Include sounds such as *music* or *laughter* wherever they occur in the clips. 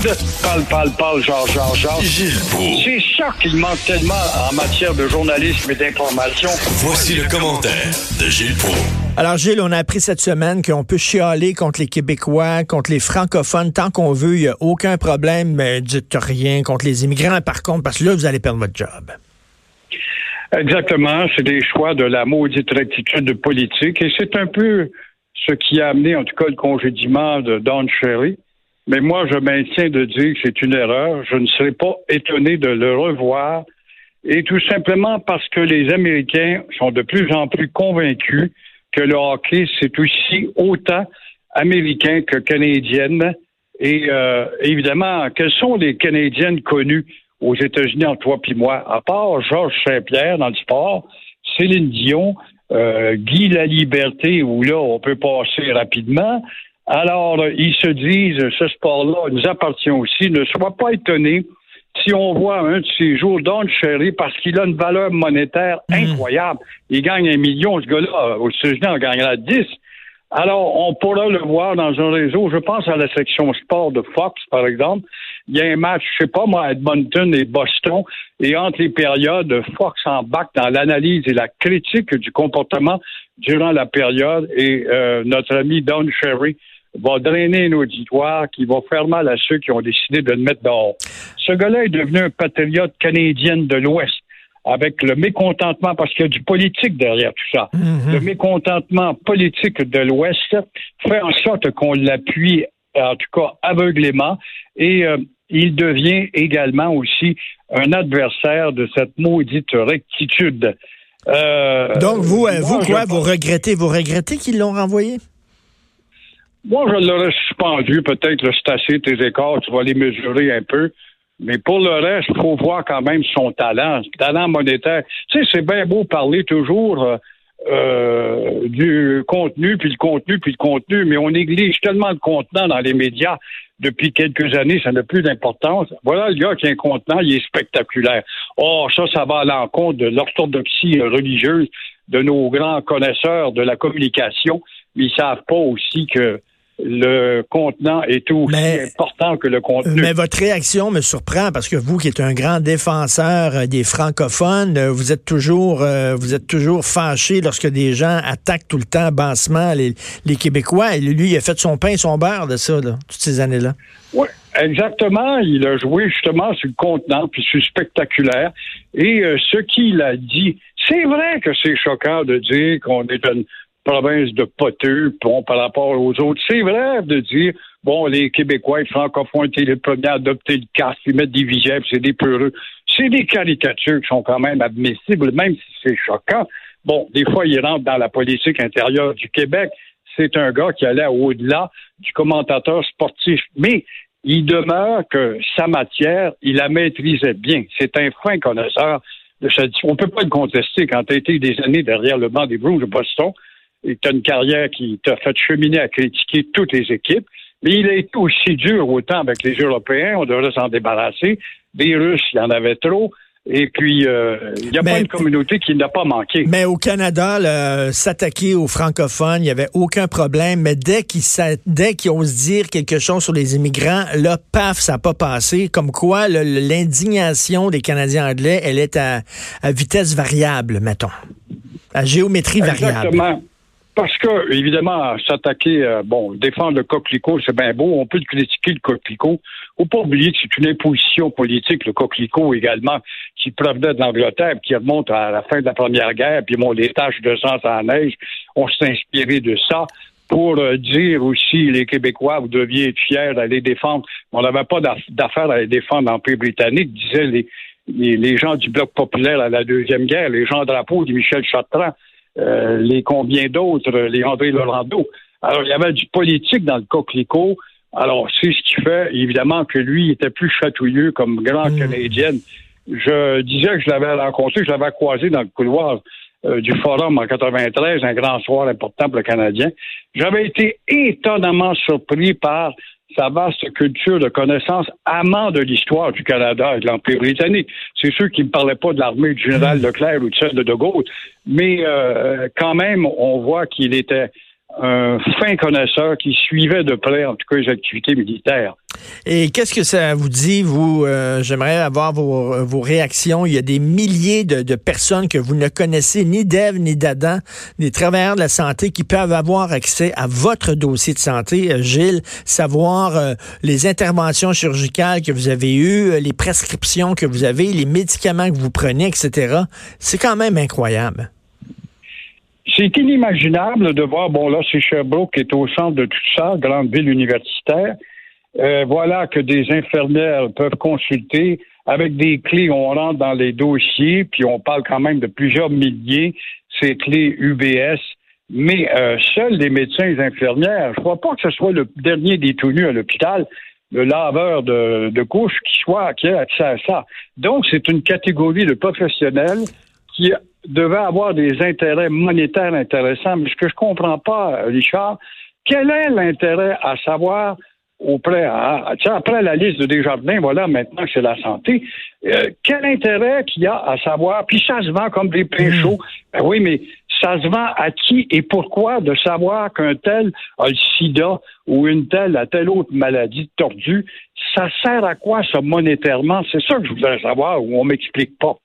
Parle, parle, parle, genre, genre, genre. C'est ça qu'il manque tellement en matière de journalisme et d'information. Voici le commentaire de Gilles Pro. Alors, Gilles, on a appris cette semaine qu'on peut chialer contre les Québécois, contre les francophones, tant qu'on veut, il n'y a aucun problème, mais dites rien contre les immigrants, par contre, parce que là, vous allez perdre votre job. Exactement, c'est des choix de la maudite rectitude politique et c'est un peu ce qui a amené en tout cas le congédiement de Don Cherry. Mais moi, je maintiens de dire que c'est une erreur. Je ne serais pas étonné de le revoir. Et tout simplement parce que les Américains sont de plus en plus convaincus que le hockey, c'est aussi autant américain que canadienne. Et euh, évidemment, quelles sont les Canadiennes connues aux États-Unis en toi puis moi, à part Georges Saint-Pierre dans le sport, Céline Dion, euh, Guy Laliberté, où là, on peut passer rapidement. Alors, ils se disent, ce sport-là nous appartient aussi. Ne sois pas étonné si on voit un de ces jours Don Cherry parce qu'il a une valeur monétaire incroyable. Il gagne un million, ce gars-là, aux États-Unis, en gagnera 10. Alors, on pourra le voir dans un réseau. Je pense à la section sport de Fox, par exemple. Il y a un match, je sais pas moi, Edmonton et Boston, et entre les périodes, Fox embarque dans l'analyse et la critique du comportement durant la période, et euh, notre ami Don Cherry va drainer un auditoire qui va faire mal à ceux qui ont décidé de le mettre dehors. Ce gars-là est devenu un patriote canadien de l'Ouest avec le mécontentement, parce qu'il y a du politique derrière tout ça. Le mécontentement politique de l'Ouest fait en sorte qu'on l'appuie, en tout cas aveuglément, et euh, il devient également aussi un adversaire de cette maudite rectitude. Euh, Donc, vous, euh, vous quoi, vous regrettez, vous regrettez qu'ils l'ont renvoyé? Moi, je l'aurais suspendu, peut-être, c'est assez tes écarts, tu vas les mesurer un peu. Mais pour le reste, il faut voir quand même son talent, talent monétaire. Tu sais, c'est bien beau parler toujours euh, euh, du contenu, puis le contenu, puis le contenu, mais on néglige tellement de contenant dans les médias depuis quelques années, ça n'a plus d'importance. Voilà le gars qui a un contenant, il est spectaculaire. Oh, ça, ça va à l'encontre de l'orthodoxie religieuse de nos grands connaisseurs de la communication, mais ils savent pas aussi que le contenant est aussi important que le contenu. Mais votre réaction me surprend parce que vous, qui êtes un grand défenseur euh, des francophones, euh, vous êtes toujours, euh, vous êtes toujours fâché lorsque des gens attaquent tout le temps bassement les, les Québécois. Et lui, il a fait son pain et son beurre de ça, là, toutes ces années-là. Oui, exactement. Il a joué justement sur le contenant, puis sur spectaculaire. Et ce qu'il a dit, c'est vrai que c'est choquant de dire qu'on est une province de poteux bon, par rapport aux autres. C'est vrai de dire, bon, les Québécois, les francophones étaient les premiers à adopter le casque, ils mettent des visières, c'est des peureux. C'est des caricatures qui sont quand même admissibles, même si c'est choquant. Bon, des fois, il rentre dans la politique intérieure du Québec. C'est un gars qui allait au-delà du commentateur sportif. Mais il demeure que sa matière, il la maîtrisait bien. C'est un fin connaisseur de cette... On ne peut pas le contester quand tu as été des années derrière le banc des Bruins de Boston et tu as une carrière qui t'a fait cheminer à critiquer toutes les équipes. Mais il été aussi dur autant avec les Européens, on devrait s'en débarrasser. Des Russes, il y en avait trop. Et puis, euh, il n'y a pas une communauté qui n'a pas manqué. Mais au Canada, s'attaquer aux francophones, il n'y avait aucun problème. Mais dès qu'ils dès qu'ils osent dire quelque chose sur les immigrants, là, paf, ça n'a pas passé. Comme quoi, l'indignation des Canadiens anglais, elle est à, à vitesse variable, mettons. À géométrie variable. Exactement. Parce que, évidemment, s'attaquer, euh, bon, défendre le coquelicot, c'est bien beau. On peut critiquer le coquelicot. Faut pas oublier que c'est une imposition politique, le coquelicot également, qui provenait de l'Angleterre, qui remonte à la fin de la Première Guerre, puis bon, les taches de sang en neige. On s'est inspiré de ça pour euh, dire aussi, les Québécois, vous deviez être fiers d'aller défendre. On n'avait pas d'affaire à les défendre l'Empire britannique, disaient les, les, les, gens du Bloc populaire à la Deuxième Guerre, les gens drapeaux de Michel Chartrand. Euh, les combien d'autres, les André Laurando. Alors, il y avait du politique dans le coquelicot. Alors, c'est ce qui fait, évidemment, que lui était plus chatouilleux comme grand Mm. Canadien. Je disais que je l'avais rencontré, je l'avais croisé dans le couloir euh, du Forum en 93, un grand soir important pour le Canadien. J'avais été étonnamment surpris par sa vaste culture de connaissances amant de l'histoire du Canada et de l'Empire britannique. C'est sûr qu'il ne parlait pas de l'armée du général Leclerc ou de celle de De Gaulle, mais euh, quand même, on voit qu'il était un fin connaisseur qui suivait de près, en tout cas, les activités militaires. Et qu'est-ce que ça vous dit, vous? euh, J'aimerais avoir vos, vos réactions. Il y a des milliers de, de personnes que vous ne connaissez, ni d'Ève ni d'Adam, des travailleurs de la santé qui peuvent avoir accès à votre dossier de santé, euh, Gilles, savoir euh, les interventions chirurgicales que vous avez eues, euh, les prescriptions que vous avez, les médicaments que vous prenez, etc. C'est quand même incroyable. C'est inimaginable de voir, bon là, c'est Sherbrooke qui est au centre de tout ça, grande ville universitaire. Euh, voilà que des infirmières peuvent consulter avec des clés. On rentre dans les dossiers, puis on parle quand même de plusieurs milliers, ces clés UBS. Mais euh, seuls les médecins et infirmières, je ne crois pas que ce soit le dernier nus à l'hôpital, le laveur de, de couches qui soit qui ait accès à ça. Donc, c'est une catégorie de professionnels qui devait avoir des intérêts monétaires intéressants. Mais ce que je comprends pas, Richard, quel est l'intérêt à savoir auprès, à, après la liste de Desjardins, voilà, maintenant que c'est la santé, euh, quel intérêt qu'il y a à savoir, puis ça se vend comme des pains chauds. Ben oui, mais ça se vend à qui et pourquoi de savoir qu'un tel a le sida ou une telle a telle autre maladie tordue? Ça sert à quoi, ça, monétairement? C'est ça que je voudrais savoir, ou on m'explique pas.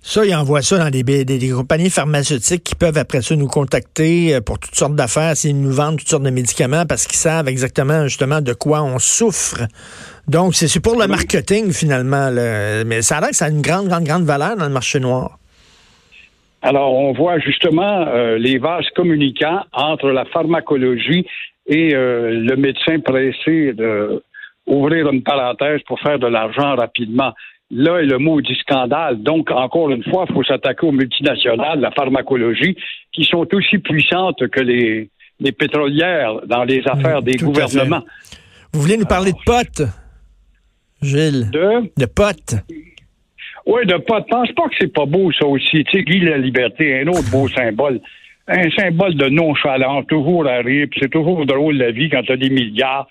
Ça, ils envoient ça dans des, des, des, compagnies pharmaceutiques qui peuvent après ça nous contacter euh, pour toutes sortes d'affaires s'ils nous vendent toutes sortes de médicaments parce qu'ils savent exactement justement de quoi on souffre. Donc, c'est pour le marketing finalement. Là. Mais ça a l'air que ça a une grande, grande, grande valeur dans le marché noir. Alors, on voit justement euh, les vases communicants entre la pharmacologie et euh, le médecin pressé de ouvrir une parenthèse pour faire de l'argent rapidement. Là est le mot du scandale. Donc, encore une fois, il faut s'attaquer aux multinationales, la pharmacologie, qui sont aussi puissantes que les, les pétrolières dans les affaires des gouvernements. Vous voulez nous parler de potes, Gilles? De, De potes. oui, de pas. Pense pas que c'est pas beau, ça aussi. Tu sais, Guy la liberté, un autre beau symbole. Un symbole de nonchalance, toujours à rire, puis c'est toujours drôle la vie quand t'as des milliards.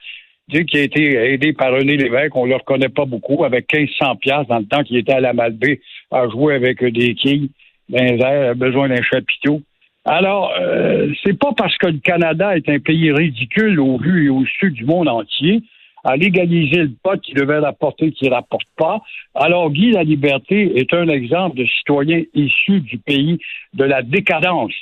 Qui a été aidé par René Lévesque, on le reconnaît pas beaucoup, avec 1500 piastres dans le temps qu'il était à la Malbaie à jouer avec des quilles dans besoin d'un chapiteau. Alors, euh, c'est pas parce que le Canada est un pays ridicule au vu et au su du monde entier à légaliser le pot qui devait rapporter qui ne rapporte pas. Alors, Guy La Liberté est un exemple de citoyen issu du pays de la décadence.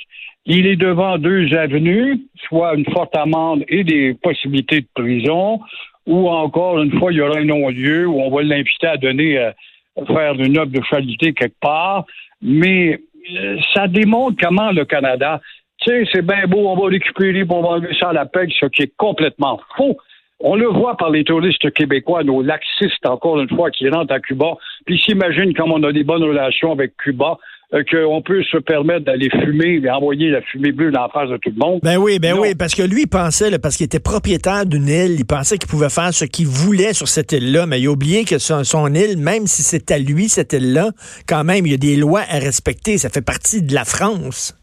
Il est devant deux avenues, soit une forte amende et des possibilités de prison, ou encore, une fois, il y aura un non-lieu où on va l'inviter à donner, euh, faire une œuvre de qualité quelque part. Mais euh, ça démontre comment le Canada, tu sais, c'est bien beau, on va récupérer, on va enlever ça à la PEG, ce qui est complètement faux. On le voit par les touristes québécois, nos laxistes, encore une fois, qui rentrent à Cuba, puis s'imaginent comme on a des bonnes relations avec Cuba, euh, qu'on peut se permettre d'aller fumer et envoyer la fumée bleue dans la face de tout le monde. Ben oui, ben Non. oui, parce que lui, il pensait, là, parce qu'il était propriétaire d'une île, il pensait qu'il pouvait faire ce qu'il voulait sur cette île-là, mais il a oublié que son, son île, même si c'est à lui, cette île-là, quand même, il y a des lois à respecter. Ça fait partie de la France,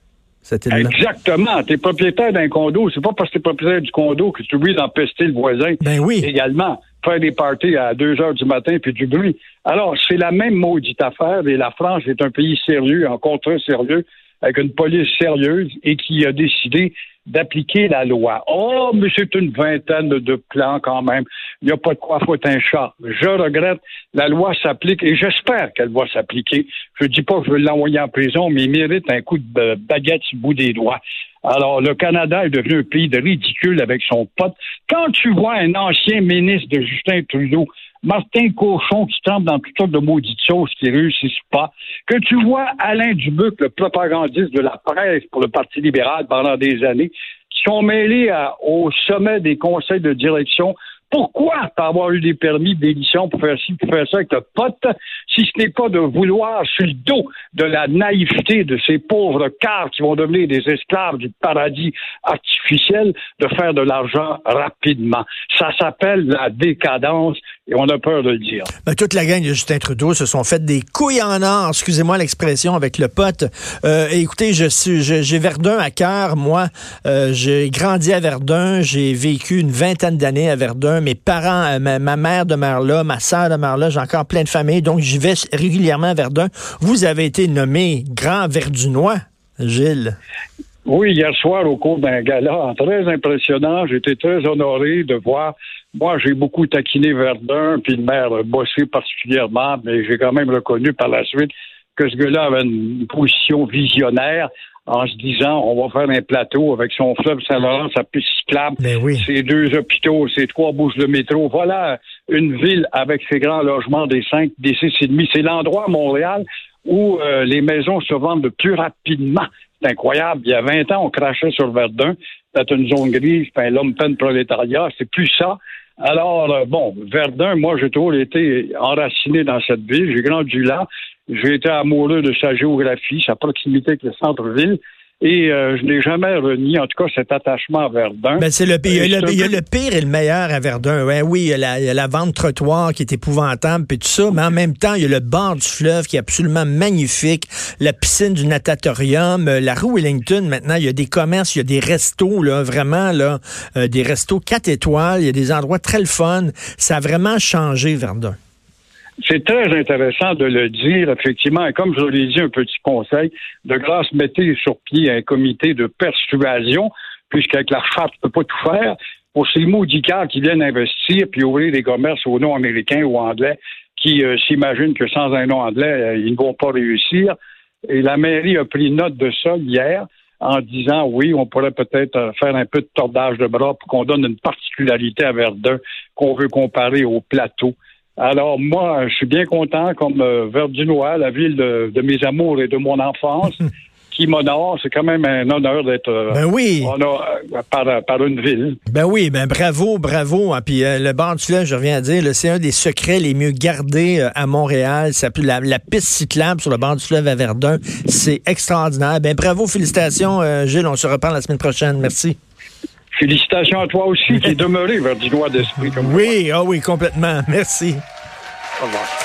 cette île-là. Exactement. T'es propriétaire d'un condo. C'est pas parce que t'es propriétaire du condo que tu oublies d'empester le voisin. Ben oui. Également, faire des parties à 2 heures du matin puis du bruit. Alors, c'est la même maudite affaire et la France est un pays sérieux, encore très sérieux, avec une police sérieuse et qui a décidé d'appliquer la loi. Oh, mais c'est une vingtaine de plans quand même. Il n'y a pas de quoi foutre un chat. Je regrette, la loi s'applique et j'espère qu'elle va s'appliquer. Je dis pas que je veux l'envoyer en prison, mais il mérite un coup de baguette sur le bout des doigts. Alors, le Canada est devenu un pays de ridicule avec son pote. Quand tu vois un ancien ministre de Justin Trudeau, Martin Cochon, qui trempe dans toutes sortes de maudites choses qui réussissent pas, que tu vois Alain Dubuc, le propagandiste de la presse pour le Parti libéral pendant des années, qui sont mêlés au sommet des conseils de direction Pourquoi avoir eu des permis d'édition pour faire ci, pour faire ça avec le pote, si ce n'est pas de vouloir, sur le dos de la naïveté de ces pauvres cars qui vont devenir des esclaves du paradis artificiel, de faire de l'argent rapidement. Ça s'appelle la décadence et on a peur de le dire. Ben, toute la gang de Justin Trudeau se sont fait des couilles en or, excusez-moi l'expression, avec le pote. Euh, écoutez, je suis, j'ai Verdun à cœur, moi. Euh, j'ai grandi à Verdun, j'ai vécu une vingtaine d'années à Verdun. Mes parents, euh, ma, mère demeure là, ma soeur demeure là, j'ai encore plein de familles, donc j'y vais régulièrement à Verdun. Vous avez été nommé Grand Verdunois, Gilles. Oui, hier soir, au cours d'un gala très impressionnant, j'étais très honoré de voir. Moi, j'ai beaucoup taquiné Verdun, puis le maire a bossé particulièrement, mais j'ai quand même reconnu par la suite que ce gars-là avait une position visionnaire en se disant on va faire un plateau avec son fleuve Saint-Laurent, sa piste cyclable, ben ses deux hôpitaux, ses trois bouches de métro. Voilà une ville avec ses grands logements des cinq, des six et demi. C'est l'endroit à Montréal où euh, les maisons se vendent le plus rapidement. C'est incroyable. Il y a 20 ans, on crachait sur Verdun. C'était une zone grise, l'homme peine prolétariat. C'est plus ça. Alors, euh, bon, Verdun, moi, j'ai toujours été enraciné dans cette ville. J'ai grandi là. J'ai été amoureux de sa géographie, sa proximité avec le centre-ville. Et euh, je n'ai jamais renié, en tout cas, cet attachement à Verdun. Ben, c'est le, il, y a le, pire et le meilleur à Verdun. Ouais, oui, il y, a la, il y a la vente trottoir qui est épouvantable, puis tout ça, mais en même temps, il y a le bord du fleuve qui est absolument magnifique, la piscine du natatorium, euh, la rue Wellington, maintenant, il y a des commerces, il y a des restos, là, vraiment, là, euh, des restos quatre étoiles, il y a des endroits très le fun. Ça a vraiment changé, Verdun. C'est très intéressant de le dire, effectivement. Et comme je l'ai dit, un petit conseil, de grâce, mettez sur pied un comité de persuasion, puisqu'avec la charte, on ne peut pas tout faire. Pour ces maudits qui viennent investir puis ouvrir des commerces au nom américain ou anglais, qui euh, s'imaginent que sans un nom anglais, euh, ils ne vont pas réussir. Et la mairie a pris note de ça hier en disant oui, on pourrait peut-être euh, faire un peu de tordage de bras pour qu'on donne une particularité à Verdun qu'on veut comparer au plateau. Alors, moi, je suis bien content, comme euh, Verdunois, la ville de, mes amours et de mon enfance, *laughs* qui m'honore. C'est quand même un honneur d'être euh, ben oui. Euh, par, une ville. Ben oui, ben bravo, bravo. Ah, puis le bord du fleuve, je reviens à dire, c'est un des secrets les mieux gardés à Montréal. Ça, la, la piste cyclable sur le bord du fleuve à Verdun, c'est extraordinaire. Ben bravo, félicitations, Gilles. On se reparle la semaine prochaine. Merci. Félicitations à toi aussi qui est demeuré verdinois d'esprit comme Oui, ah oui, complètement. Merci. Au revoir.